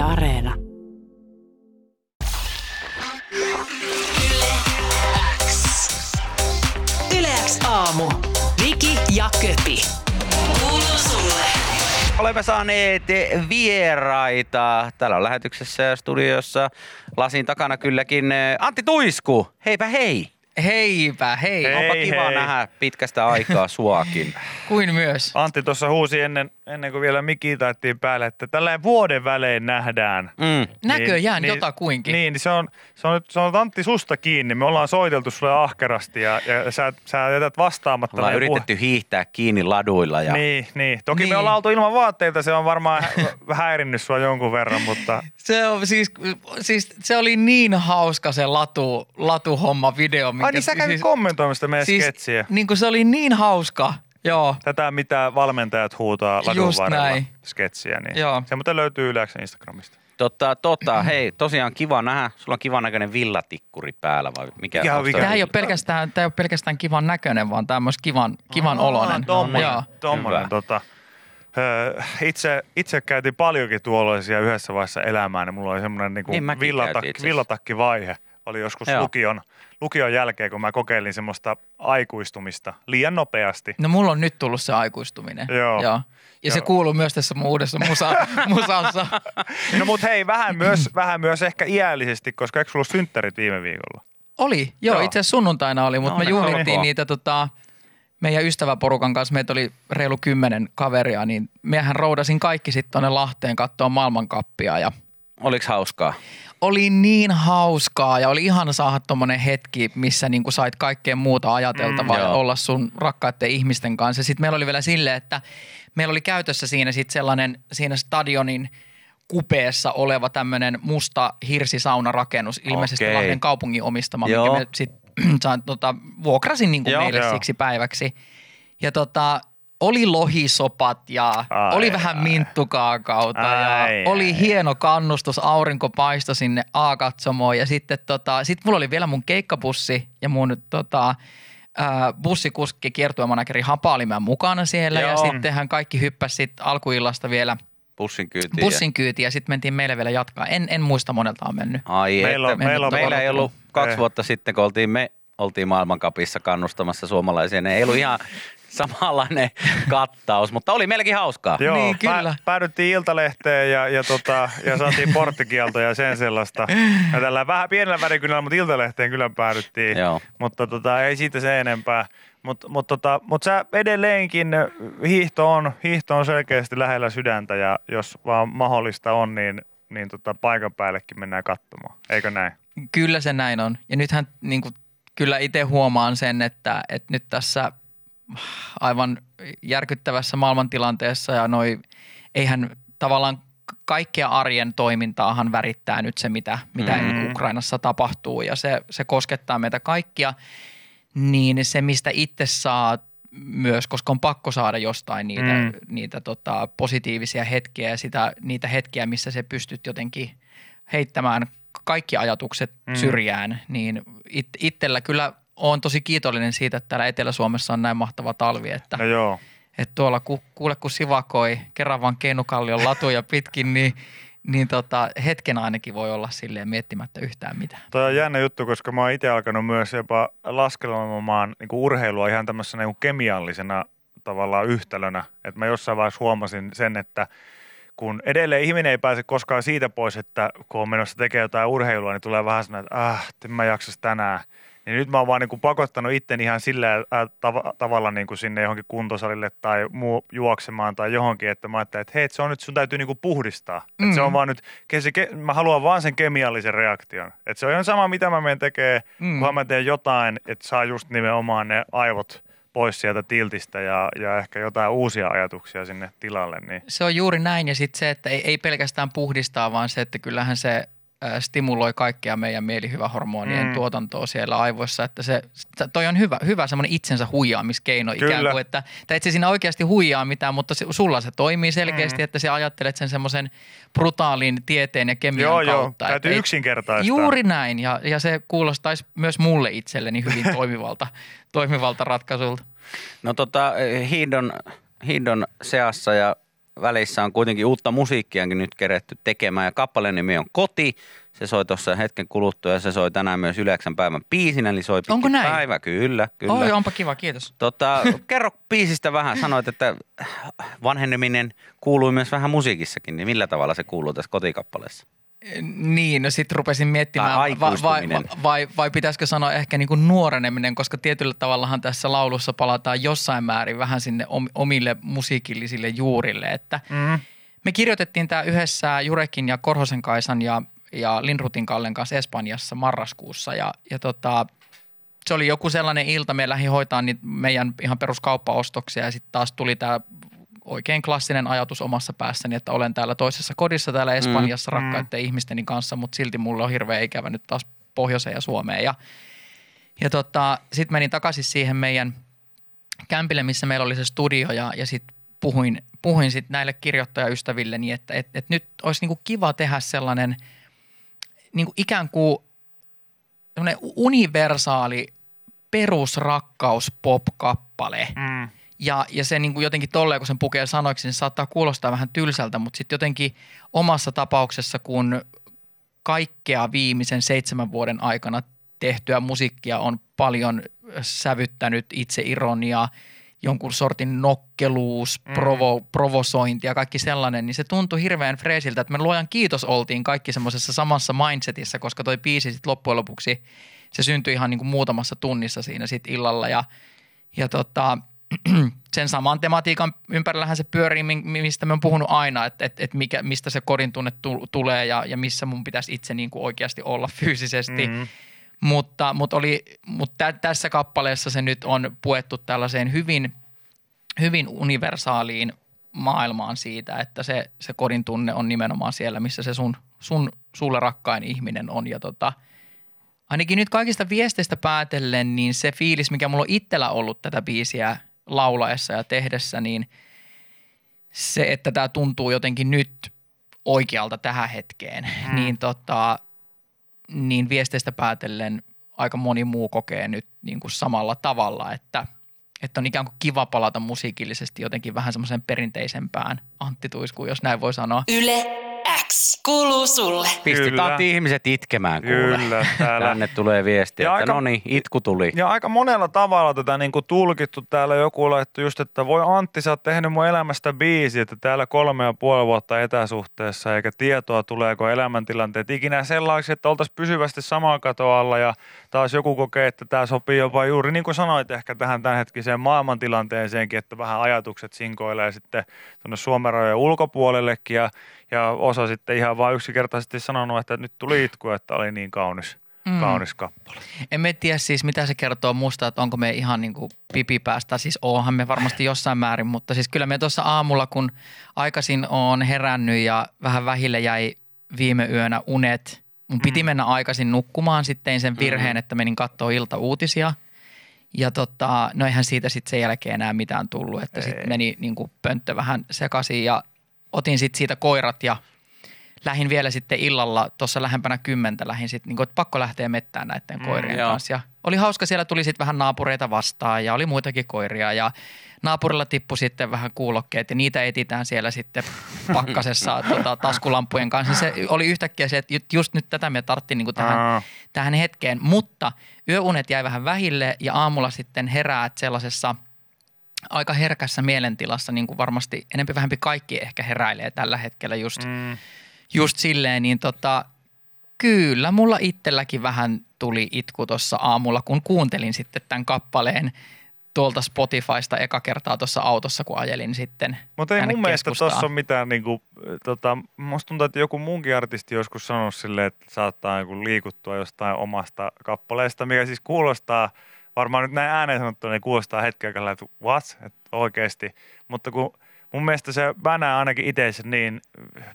Yle Areena. Yleäks aamu. Viki ja Köpi. Kuuluu sulle. Olemme saaneet vieraita. Täällä on lähetyksessä ja studiossa lasin takana kylläkin eh, Antti Tuisku. Heipä hei. Heipä, hei. Hei. Onpa kiva hei. nähdä pitkästä aikaa suakin. Kuin myös. Antti tuossa huusi ennen, ennen kuin vielä mikki taittiin päälle, että tällä vuoden välein nähdään. Mm. Näköjään jotakuinkin. Niin, niin se, on, se, on, se on Antti susta kiinni. Me ollaan soiteltu sulle ahkerasti ja, ja sä, sä jätät vastaamatta. Ollaan yritetty hiihtää kiinni laduilla. Ja... Niin, niin. Toki Niin. me ollaan oltu ilman vaatteita, se on varmaan hä- häirinnyt sua jonkun verran, mutta Se, on, siis, siis, se oli niin hauska se latu, latuhomma video. Minkä, Ai niin sä kävit siis, kommentoimassa meidän siis, sketsiä. niin kuin se oli niin hauska. Joo, Tätä, mitä valmentajat huutaa ladun Just varrella näin. sketsiä. Niin Joo. Se muuten löytyy Yleäksen Instagramista. Totta, totta. Hei, tosiaan kiva nähdä. Sulla on kivan näköinen villatikkuri päällä vai mikä? Mikä toi- tämä ei ole pelkästään, tämä ei ole pelkästään kivan näköinen, vaan tämä on myös kivan, kivan oloinen. Tommonen, Joo. tommonen Hyvä. tota, itse, itse käytiin paljonkin tuollaisia yhdessä vaiheessa elämää, niin mulla oli semmoinen niin Niin villatak, käytin itse asiassa. villatakki-vaihe. Oli joskus Joo. lukion, lukion jälkeen, kun mä kokeilin semmoista aikuistumista liian nopeasti. No mulla on nyt tullut se aikuistuminen. Joo. Joo. Ja se Joo. kuuluu myös tässä mun uudessa musa, musassa. No mut hei, vähän myös, vähän myös ehkä iällisesti, koska eikö sulla synttärit viime viikolla? Oli, joo, Joo. itse asiassa sunnuntaina oli, mutta No, me juhlittiin niitä tota, meidän ystäväporukan kanssa, meitä oli reilu kymmenen kaveria, niin miehän roudasin kaikki sitten tuonne Lahteen katsoa maailmankappia ja Oliks hauskaa? Oli niin hauskaa ja oli ihana saada tommonen hetki, missä niinku sait kaikkea muuta ajateltavaa Mm, ja olla sun rakkaiden ihmisten kanssa. Sitten meillä oli vielä silleen, että meillä oli käytössä siinä sitten sellainen siinä stadionin kupeessa oleva tämmöinen musta hirsisaunarakennus, ilmeisesti Okei. Lahden kaupungin omistama, Joo. mikä me sitten tota, vuokrasin niinku Joo. meille Joo. siksi päiväksi. Ja tota, oli lohisopat ja Ai, oli vähän ai. minttukaakauta ja Ai, oli ai. hieno kannustus, aurinko paistoi sinne A-katsomoon ja sitten tota, sit mulla oli vielä mun keikkabussi ja mun tota, ää, bussikuski kiertuemanageri Hapaalimäen mukana siellä ja Joo. sitten hän kaikki hyppäsi sit alkuillasta vielä Bussin kyytiin. bussin kyytiin ja sitten mentiin meille vielä jatkaa. En, en muista monelta on mennyt. Ai Meillä on- meillä on meillä ei ollut kaksi Eh. vuotta sitten, kun oltiin me oltiin maailmankapissa kannustamassa suomalaisia. Ne ei ollut ihan samanlainen kattaus, mutta oli meilläkin hauskaa. Joo, Niin, kyllä. päädyttiin Iltalehteen ja, ja, tota, ja saatiin porttikielto ja sen sellaista. Ja tällä vähän pienellä värikynällä, mutta Iltalehteen kyllä päädyttiin. Joo. Mutta tota, ei siitä se enempää. Mutta mut, tota, mut sä edelleenkin hiihto on, hiihto on selkeästi lähellä sydäntä ja jos vaan mahdollista on, niin, niin tota, paikan päällekin mennään katsomaan. Eikö näin? Kyllä se näin on. Ja nythän niin kuin, kyllä itse huomaan sen, että, että nyt tässä aivan järkyttävässä maailmantilanteessa ja noi, eihän tavallaan kaikkea arjen toimintaahan värittää nyt se, mitä, mitä Mm. Ukrainassa tapahtuu ja se, se koskettaa meitä kaikkia. Niin se, mistä itse saa myös, koska on pakko saada jostain niitä, Mm. niitä tota, positiivisia hetkiä ja sitä, niitä hetkiä, missä se pystyt jotenkin heittämään kaikki ajatukset mm. syrjään, niin it, itsellä kyllä on tosi kiitollinen siitä, että täällä Etelä-Suomessa on näin mahtava talvi, että, No joo. että tuolla ku, kuule kun sivakoi kerran vaan Keinukallion latuja pitkin, niin, niin tota, hetken ainakin voi olla silleen miettimättä yhtään mitään. Toi on jännä juttu, koska mä oon itse alkanut myös jopa laskelemaan niin urheilua ihan tämmöisenä niin kemiallisena tavallaan yhtälönä. Että mä jossain vaiheessa huomasin sen, että kun edelleen ihminen ei pääse koskaan siitä pois, että kun on menossa tekemään jotain urheilua, niin tulee vähän sellainen, että ah, en mä jaksas tänään. Niin nyt mä oon vaan niin kuin pakottanut itteni ihan sillä äh, tav- tavalla niin kuin sinne johonkin kuntosalille tai muu juoksemaan tai johonkin, että mä ajattelin, että hei, et se on nyt, sun täytyy niin kuin puhdistaa. Mm. Että se on Mm. vaan nyt, se, ke- mä haluan vaan sen kemiallisen reaktion. Että se on ihan sama, mitä mä menen tekemään, mm. Kunhan mä teen jotain, että saa just nimenomaan ne aivot pois sieltä tiltistä ja, ja ehkä jotain uusia ajatuksia sinne tilalle. Niin. Se on juuri näin ja sitten se, että ei, ei pelkästään puhdistaa, vaan se, että kyllähän se stimuloi kaikkea meidän mielihyvähormonien Mm. tuotantoa siellä aivoissa, että se, toi on hyvä, hyvä semmoinen itsensä huijaamiskeino Kyllä. ikään kuin, että, että et se siinä oikeasti huijaa mitään, mutta se, sulla se toimii selkeästi, Mm. että sä ajattelet sen semmoisen brutaalin tieteen ja kemian Joo, joo, kautta. että täytyy ei- yksinkertaistaa. Juuri näin ja, ja se kuulostaisi myös mulle itselleni hyvin toimivalta, toimivalta ratkaisulta. No tota, hiidon, hiidon seassa ja välissä on kuitenkin uutta musiikkiakin nyt keretty tekemään ja kappaleen nimi on Koti. Se soi tuossa hetken kuluttua ja se soi tänään myös yhdeksän päivän biisinä, eli soi Onko näin? päivä. Kyllä, kyllä. Oi, onpa kiva, kiitos. Tota, kerro biisistä vähän. Sanoit, että vanheneminen kuuluu myös vähän musiikissakin, niin millä tavalla se kuuluu tässä kotikappaleessa? Niin, no sitten rupesin miettimään, vai, vai, vai, vai pitäisikö sanoa ehkä niin kuin nuoreneminen, koska tietyllä tavallahan tässä laulussa palataan jossain määrin vähän sinne om- omille musiikillisille juurille, että Mm. me kirjoitettiin tämä yhdessä Jurekin ja Korhosen Kaisan ja, ja Linrutin Kallen kanssa Espanjassa marraskuussa ja, ja tota, se oli joku sellainen ilta, me lähdin hoitaa niitä meidän ihan peruskauppaostoksia ja sitten taas tuli tämä oikein klassinen ajatus omassa päässäni, että olen täällä toisessa kodissa täällä Espanjassa Mm. rakkaiden ihmisteni kanssa, mutta silti mulla on hirveä ikävä nyt taas pohjoiseen ja Suomeen. Ja, ja tota, sitten menin takaisin siihen meidän kämpille, missä meillä oli se studio ja, ja sitten puhuin, puhuin sit näille kirjoittajaystävilleni, että et, et nyt olisi niinku kiva tehdä sellainen niinku ikään kuin semmoinen universaali perusrakkaus pop-kappale. Mm. Ja, ja se niin kuin jotenkin tolleen, kun sen pukee sanoiksi, niin saattaa kuulostaa vähän tylsältä, mutta sitten jotenkin omassa tapauksessa, kun kaikkea viimeisen seitsemän vuoden aikana tehtyä musiikkia on paljon sävyttänyt itse ironia, jonkun sortin nokkeluus, Mm. provo, provosointi ja kaikki sellainen, niin se tuntui hirveän freesiltä, että me luojan kiitos oltiin kaikki semmoisessa samassa mindsetissä, koska toi biisi sitten loppujen lopuksi, se syntyi ihan niin kuin muutamassa tunnissa siinä sitten illalla ja, ja tota, sen saman tematiikan ympärillähän se pyörii, mi- mistä me on puhunut aina, että, että, että mikä, mistä se kodin tunne tu- tulee ja, ja missä mun pitäisi itse niin kuin oikeasti olla fyysisesti. Mm. Mutta, mutta, oli, mutta tä, tässä kappaleessa se nyt on puettu tällaiseen hyvin, hyvin universaaliin maailmaan siitä, että se, se kodin tunne on nimenomaan siellä, missä se sun, sun sulle rakkain ihminen on. Ja tota, ainakin nyt kaikista viesteistä päätellen, niin se fiilis, mikä mulla on itsellä ollut tätä biisiä laulaessa ja tehdessä, niin se, että tämä tuntuu jotenkin nyt oikealta tähän hetkeen, mm. niin, tota, niin viesteistä päätellen aika moni muu kokee nyt niin kuin samalla tavalla, että, että on ikään kuin kiva palata musiikillisesti jotenkin vähän semmoiseen perinteisempään Antti Tuiskuun, jos näin voi sanoa. Yle Kuuluu sulle. Pisti Kyllä. Ihmiset itkemään kuule. Kyllä, täällä. Tänne tulee viesti, Ja että aika- no niin, itku tuli. Ja aika monella tavalla tätä niin kuin tulkittu täällä joku laittu just, että voi Antti, sä oot tehnyt mun elämästä biisi, että täällä kolme ja puoli vuotta etäsuhteessa eikä tietoa tuleeko elämäntilanteet ikinä sellaiksi, että oltaisiin pysyvästi samaa katoa alla ja taas joku kokee, että tämä sopii jopa juuri niin kuin sanoit ehkä tähän tämänhetkiseen maailmantilanteeseenkin, että vähän ajatukset sinkoilee sitten tuonne Suomen rajojen ulkopuolellekin ja, ja osa sitten ihan vaan yksinkertaisesti sanonut, että nyt tuli itku, että oli niin kaunis, Mm. kaunis kappale. En me tiedä siis, mitä se kertoo musta, että onko me ihan niin kuin pipipäästä. Siis oohan me varmasti jossain määrin, mutta siis kyllä me tuossa aamulla, kun aikaisin on herännyt ja vähän vähille jäi viime yönä unet. Mun piti Mm. mennä aikaisin nukkumaan, sitten tein sen virheen, että menin katsoa iltauutisia. Ja tota, no eihän siitä sitten sen jälkeen enää mitään tullut, että sitten meni niin kuin pönttö vähän sekaisin ja otin sitten siitä koirat ja lähin vielä sitten illalla, tuossa lähempänä kymmentä lähin sitten, niin kuin, että pakko lähteä mettään näiden Mm, koirien joo. kanssa. Ja oli hauska, siellä tuli sitten vähän naapureita vastaan ja oli muitakin koiria ja naapurilla tippui sitten vähän kuulokkeet ja niitä etitään siellä sitten pakkasessa tota, taskulampujen kanssa. Se oli yhtäkkiä se, että ju- just nyt tätä me tarttiin niin tähän, tähän hetkeen, mutta yöunet jäi vähän vähille ja aamulla sitten heräät sellaisessa aika herkässä mielentilassa, niin kuin varmasti enempi vähempi kaikki ehkä heräilee tällä hetkellä just, Mm. Just silleen, niin tota, kyllä mulla itselläkin vähän tuli itku tuossa aamulla, kun kuuntelin sitten tämän kappaleen tuolta Spotifysta eka kertaa tuossa autossa, kun ajelin sitten Mutta ei mun mielestä tuossa ole mitään, niinku, tota, musta tuntuu, että joku muunkin artisti joskus sanonut silleen, että saattaa niinku liikuttua jostain omasta kappaleesta, mikä siis kuulostaa, varmaan nyt näin ääneen sanottuna, niin kuulostaa hetken aikaa, että what, että oikeasti. Mutta kun mun mielestä se vänää ainakin itse niin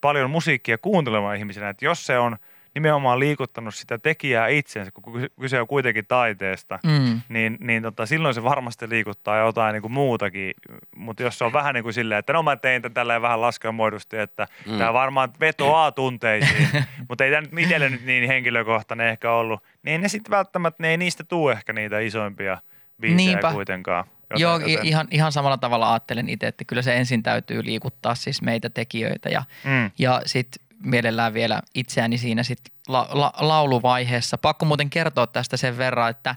paljon musiikkia kuuntelemaan ihmisenä, että jos se on nimenomaan liikuttanut sitä tekijää itsensä, kun kyse- on kuitenkin taiteesta, Mm. niin, niin tota, silloin se varmasti liikuttaa jotain niin kuin muutakin. Mutta jos se on vähän niin kuin silleen, että no mä tein tämän tälleen vähän laskelmoidusti, että mm. Mm. tämä varmaan vetoaa tunteisiin, mutta ei tämä nyt itselle nyt niin henkilökohtainen ehkä ollut, niin ne sitten välttämättä, ne ei niistä tuu ehkä niitä isoimpia biisejä Niinpä. kuitenkaan. Joo, joten... ihan, ihan samalla tavalla ajattelen itse, että kyllä se ensin täytyy liikuttaa siis meitä tekijöitä ja, mm. ja sitten mielellään vielä itseäni siinä sit la, la, lauluvaiheessa. Pakko muuten kertoa tästä sen verran, että,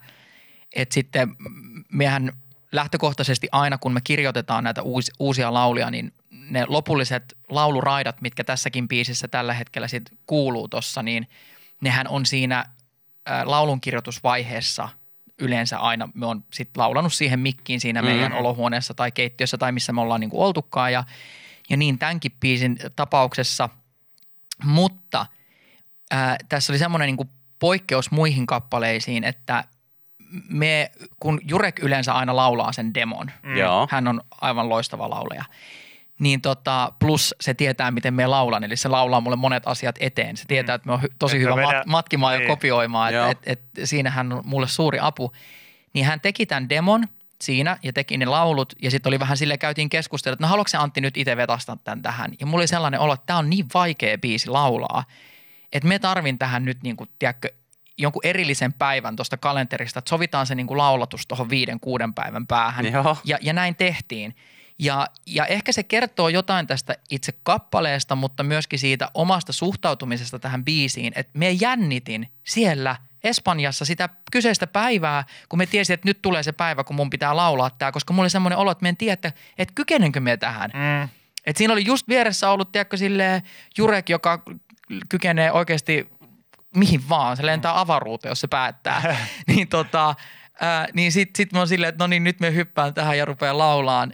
että sitten mehän lähtökohtaisesti aina kun me kirjoitetaan näitä uusi, uusia laulia, niin ne lopulliset lauluraidat, mitkä tässäkin biisissä tällä hetkellä sit kuuluu tuossa, niin nehän on siinä laulunkirjoitusvaiheessa yleensä aina. Me on sitten laulanut siihen mikkiin siinä mm. meidän olohuoneessa tai keittiössä tai missä me ollaan niinku oltukaan ja, ja niin tämänkin biisin tapauksessa. Mutta ää, tässä oli semmoinen niinku poikkeus muihin kappaleisiin, että me, kun Jurek yleensä aina laulaa sen demon, mm. hän on aivan loistava laulaja – niin tota, plus se tietää, miten me laulan. Eli se laulaa mulle monet asiat eteen. Se tietää, mm. että me on tosi että hyvä meidän... mat- matkimaan niin. ja kopioimaan. Että et, et, siinähän on mulle suuri apu. Niin hän teki tämän demon siinä ja teki ne laulut. Ja sitten oli vähän sille käytiin keskustelua, että no haluatko se Antti nyt itse vetastaa tämän tähän. Ja mulla oli sellainen olo, että tämä on niin vaikea biisi laulaa, että me tarvin tähän nyt niin kuin, tiedätkö, jonkun erillisen päivän tuosta kalenterista, että sovitaan se niin kuin laulatus tuohon viiden, kuuden päivän päähän. Ja, ja näin tehtiin. Ja, ja ehkä se kertoo jotain tästä itse kappaleesta, mutta myöskin siitä omasta suhtautumisesta tähän biisiin, että me jännitin siellä Espanjassa sitä kyseistä päivää, kun me tiesin, että nyt tulee se päivä, kun mun pitää laulaa tämä, koska mulla oli semmoinen olo, että me en tiedä, että, että kykenenkö me tähän. Mm. Et siinä oli just vieressä ollut, tiedätkö, silleen Jurek, joka kykenee oikeasti mihin vaan. Se lentää avaruuteen, jos se päättää. niin tota, ää, niin sitten sit mä oon silleen, että no niin, nyt me hyppään tähän ja rupean laulaan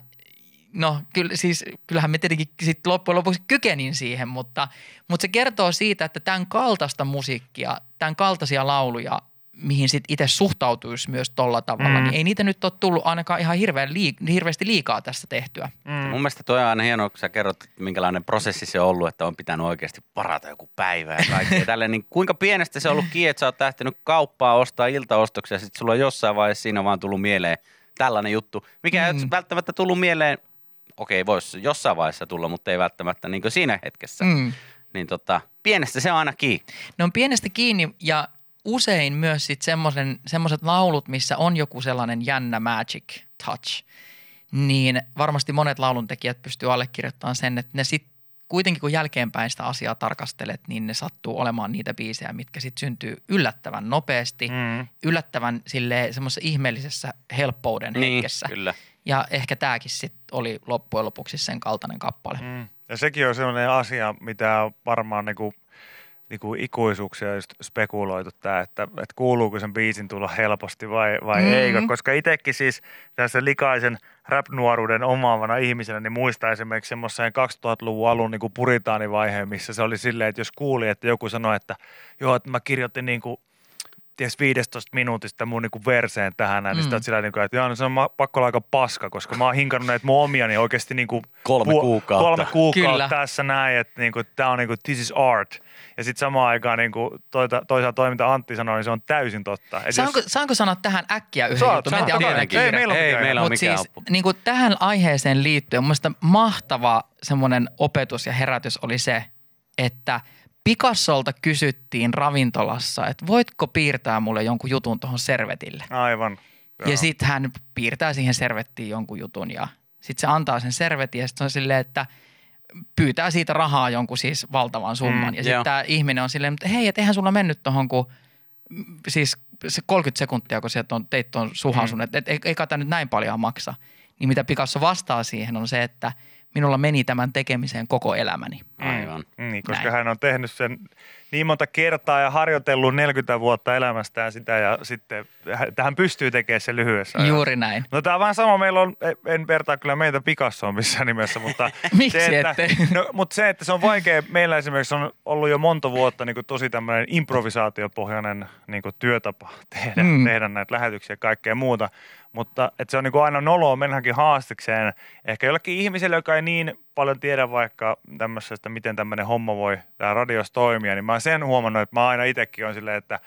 no kyllä, siis, kyllähän me tietenkin sit loppujen lopuksi kykenin siihen, mutta, mutta se kertoo siitä, että tämän kaltaista musiikkia, tämän kaltaisia lauluja, mihin sit itse suhtautuisi myös tolla tavalla, mm. niin ei niitä nyt ole tullut ainakaan ihan hirveän liik- hirveästi liikaa tässä tehtyä. Mm. Mun mielestä toi on aina hienoa, kun sä kerrot, minkälainen prosessi se on ollut, että on pitänyt oikeasti parata joku päivä ja kaikkea tälle, niin kuinka pienestä se on ollut kiinni, että sä oot lähtenyt kauppaa ostaa iltaostoksia ja sitten sulla on jossain vaiheessa siinä vaan tullut mieleen tällainen juttu, mikä mm. ei välttämättä tullut mieleen okei, voisi jossain vaiheessa tulla, mutta ei välttämättä niin siinä hetkessä. Mm. Niin tota, pienestä se on aina kiinni. Ne on pienestä kiinni ja usein myös sit semmoiset laulut, missä on joku sellainen jännä magic touch, niin varmasti monet lauluntekijät pystyy allekirjoittamaan sen, että ne sitten kuitenkin kun jälkeenpäin sitä asiaa tarkastelet, niin ne sattuu olemaan niitä biisejä, mitkä sitten syntyy yllättävän nopeasti, mm. yllättävän sille semmoisessa ihmeellisessä helppouden niin, hetkessä. Kyllä. Ja ehkä tämäkin sitten oli loppujen lopuksi sen kaltainen kappale. Mm. Ja sekin on sellainen asia, mitä varmaan niinku, niinku ikuisuuksia just spekuloitu tämä, että, että kuuluuko sen biisin tulla helposti vai, vai mm-hmm. eikö. Koska itsekin siis tässä likaisen rap-nuoruuden omaavana ihmisenä, niin muistaa esimerkiksi semmoisen 2000-luvun alun niin puritaanivaiheen, missä se oli silleen, että jos kuuli, että joku sanoi, että joo, että mä kirjoitin niin kuin ties 15 minuutista mun niinku verseen tähän näin, mm. niin sillä niinku, että joo, no se on pakko olla aika paska, koska mä oon hinkannut näitä mun omia, niin oikeasti niinku kolme kuukautta. Kolme kuukautta Kyllä. tässä näin, että niinku, tää on niinku, this is art. Ja sitten samaan aikaan niinku, toita, toisaalta toiminta Antti sanoi, niin se on täysin totta. Et saanko, jos... saanko sanoa tähän äkkiä yhden Saat, jutun? Saat, ei, meillä on, ei, meillä on Mut siis, niin kuin tähän aiheeseen liittyen, mun mahtava semmoinen opetus ja herätys oli se, että – Picassolta kysyttiin ravintolassa, että voitko piirtää mulle jonkun jutun tuohon servetille. Aivan. Joo. Ja sitten hän piirtää siihen servettiin jonkun jutun ja sitten se antaa sen servetin ja sitten on silleen, että pyytää siitä rahaa jonkun siis valtavan summan. Mm, ja sitten tämä ihminen on silleen, että hei, että eihän sulla mennyt tuohon, kun siis se 30 sekuntia, kun sieltä on, teit tuon suhasun, mm. että et, ei, ei kai nyt näin paljon maksa. Niin mitä Picasso vastaa siihen on se, että – minulla meni tämän tekemiseen koko elämäni. Aivan. Mm, niin, koska Näin. hän on tehnyt sen niin monta kertaa ja harjoitellut 40 vuotta elämästään sitä ja sitten tähän pystyy tekemään se lyhyessä ajassa. Juuri näin. No tämä on vähän sama, meillä on, en vertaa kyllä meitä Picassoon missään nimessä, mutta, Miksi se, että, no, mutta se, että se on vaikea, meillä esimerkiksi on ollut jo monta vuotta niin kuin tosi tämmöinen improvisaatiopohjainen niin kuin työtapa tehdä, mm. tehdä näitä lähetyksiä ja kaikkea muuta. Mutta että se on niin kuin aina noloa mennäkin haastikseen. Ehkä jollekin ihmiselle, joka ei niin paljon tiedä vaikka tämmöisestä, miten tämmöinen homma voi täällä radios toimia, niin mä oon sen huomannut, että mä aina itsekin on silleen, että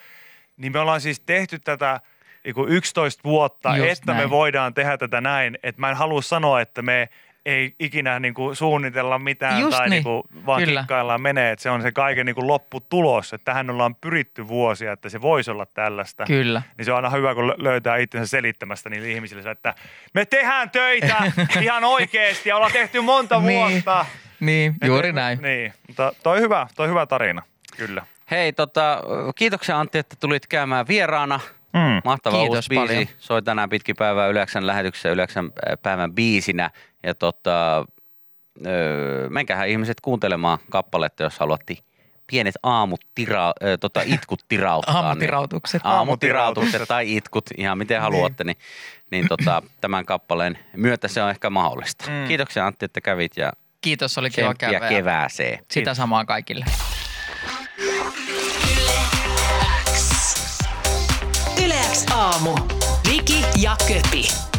niin me ollaan siis tehty tätä niin 11 vuotta, Just että näin. me voidaan tehdä tätä näin. Että mä en halua sanoa, että me ei ikinä niin kuin suunnitella mitään Just tai niin. niin kuin vaan Kyllä. kikkaillaan menee, että se on se kaiken niin kuin lopputulos, että tähän ollaan pyritty vuosia, että se voisi olla tällaista. Kyllä. Niin se on aina hyvä, kun lö- löytää itsensä selittämästä niille ihmisille, että me tehdään töitä ihan oikeasti ja ollaan tehty monta Niin. vuotta. Niin, juuri Et- näin. Niin, mutta toi hyvä, toi hyvä tarina, kyllä. Hei, tota, kiitoksia Antti, että tulit käymään vieraana. Mm. Mahtava Kiitos uusi biisi. paljon. Soi tänään pitkin päivää Yleksän lähetyksessä Yleksän äh, päivän biisinä. Ja tota, öö, menkähän ihmiset kuuntelemaan kappaletta, jos haluatte pienet aamut tira, ö, tota, itkut tirauttaa. Aamutirautukset. Niin, aamutirautukset tai itkut, ihan miten haluatte, niin, niin tota, tämän kappaleen myötä se on ehkä mahdollista. Mm. Kiitoksia Antti, että kävit ja Kiitos, oli kiva käydä. ja kevääseen. Sitä samaa kaikille. Aamu. Viki ja Köpi.